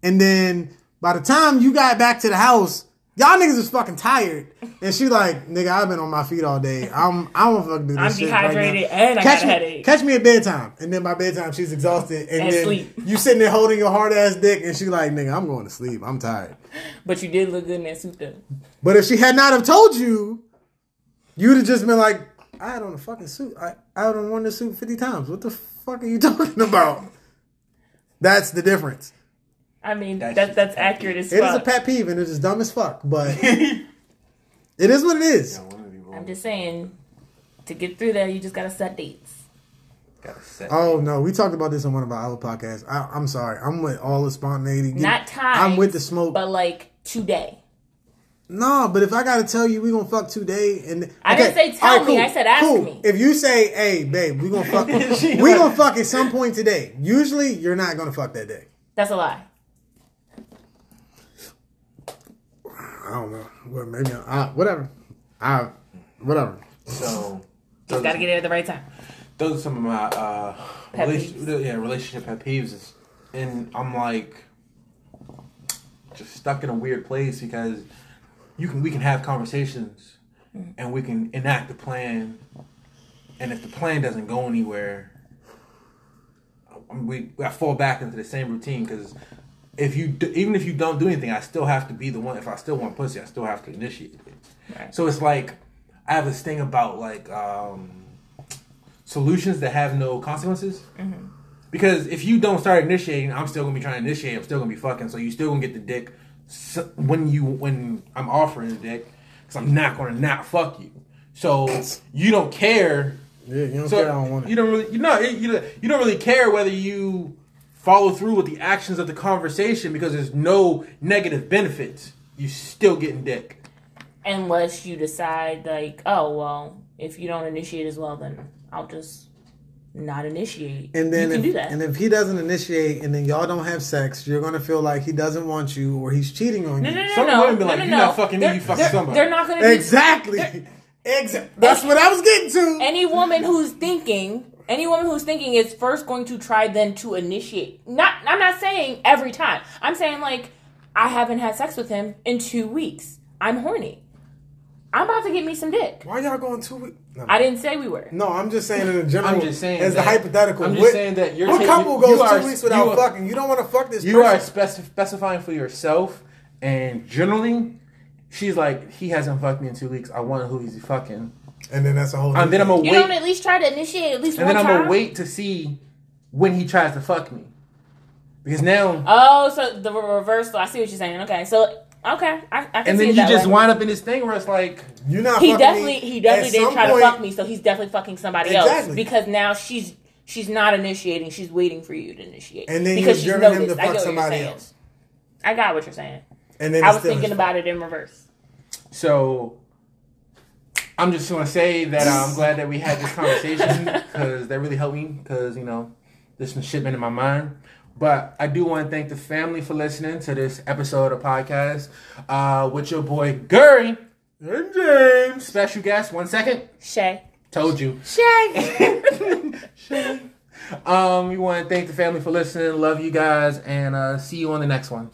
And then by the time you got back to the house, y'all niggas was fucking tired, and she like, "Nigga, I've been on my feet all day. I'm I don't fucking do this I'm shit right now. dehydrated and I catch got a me, headache." Catch me at bedtime, and then by bedtime she's exhausted, and, And then sleep. you sitting there holding your hard ass dick, and she like, "Nigga, I'm going to sleep. I'm tired." But you did look good in that suit though. But if she had not have told you, you'd have just been like, "I had on a fucking suit. I I would have worn this suit fifty times. What the fuck are you talking about?" That's the difference. I mean, That's that, that's a pet accurate as It is a pet peeve, and it is dumb as fuck, but it is what it is. I'm just saying, to get through there, you just gotta set dates. Gotta set. Oh no, we talked about this on one of our other podcasts. I, I'm sorry, I'm with all the spontaneity. Not time. I'm with the smoke. but like today. No, but if I gotta tell you we gonna fuck today, and I didn't say tell me, I said ask me. If you say, "Hey, babe, we gonna fuck," we like- gonna fuck at some point today. Usually, you're not gonna fuck that day. That's a lie. I don't know. Well, maybe I, whatever. I whatever. So Just gotta get there at the right time. those are some of my uh Pet relation- yeah relationship pet peeves is, and I'm like just stuck in a weird place because you can we can have conversations and we can enact the plan and if the plan doesn't go anywhere we I fall back into the same routine because if you do, even if you don't do anything I still have to be the one if I still want pussy I still have to initiate it Right. so it's like I have this thing about like um solutions that have no consequences. Because if you don't start initiating, I'm still gonna be trying to initiate. I'm still gonna be fucking. So you still gonna get the dick when you when I'm offering the dick. Because I'm not gonna not fuck you. So you don't care. Yeah, you don't So care. I don't want it. you don't really you know you you don't really care whether you follow through with the actions of the conversation because there's no negative benefits. You still getting dick. Unless you decide like, oh well, if you don't initiate as well, then I'll just not initiate. And then you can if, do that. and if he doesn't initiate, and then y'all don't have sex, you're gonna feel like he doesn't want you or he's cheating on no, you. no, no, Some no, women be like, no, "You no. not fucking me, They're- you fucking they're- somebody." They're not gonna be Exactly. Exactly. That's what I was getting to. any woman who's thinking any woman who's thinking is first going to try then to initiate not i'm not saying every time i'm saying like i haven't had sex with him in two weeks i'm horny i'm about to get me some dick Why y'all going two weeks? No, i didn't say we were no, I'm just saying in a general. I'm just saying as the hypothetical. I'm just what, saying that you're what couple you goes are- two weeks without you are- fucking? You don't want to fuck this. You are person. speci- specifying for yourself, and generally, she's like, he hasn't fucked me in two weeks. I wonder who he's fucking. And then that's a whole. And then I'm gonna you wait, don't at least try to initiate at least one person. and one then I'm time gonna wait to see when he tries to fuck me, because now, oh so the reverse i see what you're saying okay so okay i, I can and see then it you that just way. wind up in this thing where it's like, You're not. he fucking definitely me. he definitely didn't some try point- to fuck me so he's definitely fucking somebody else because now she's she's not initiating she's waiting for you to initiate And then because you're she's adjourning him noticed to I fuck what you're somebody saying. else. I got what you're saying. And then I it's was still thinking his about it in reverse. so. I'm just gonna say that uh, I'm glad that we had this conversation because that really helped me because you know there's some shit been in my mind. But I do want to thank the family for listening to this episode of podcast uh, with your boy Gurry And James. special guest. One second, Shay. told you. Shay. Shay. Um, we want to thank the family for listening. Love you guys, and uh, see you on the next one.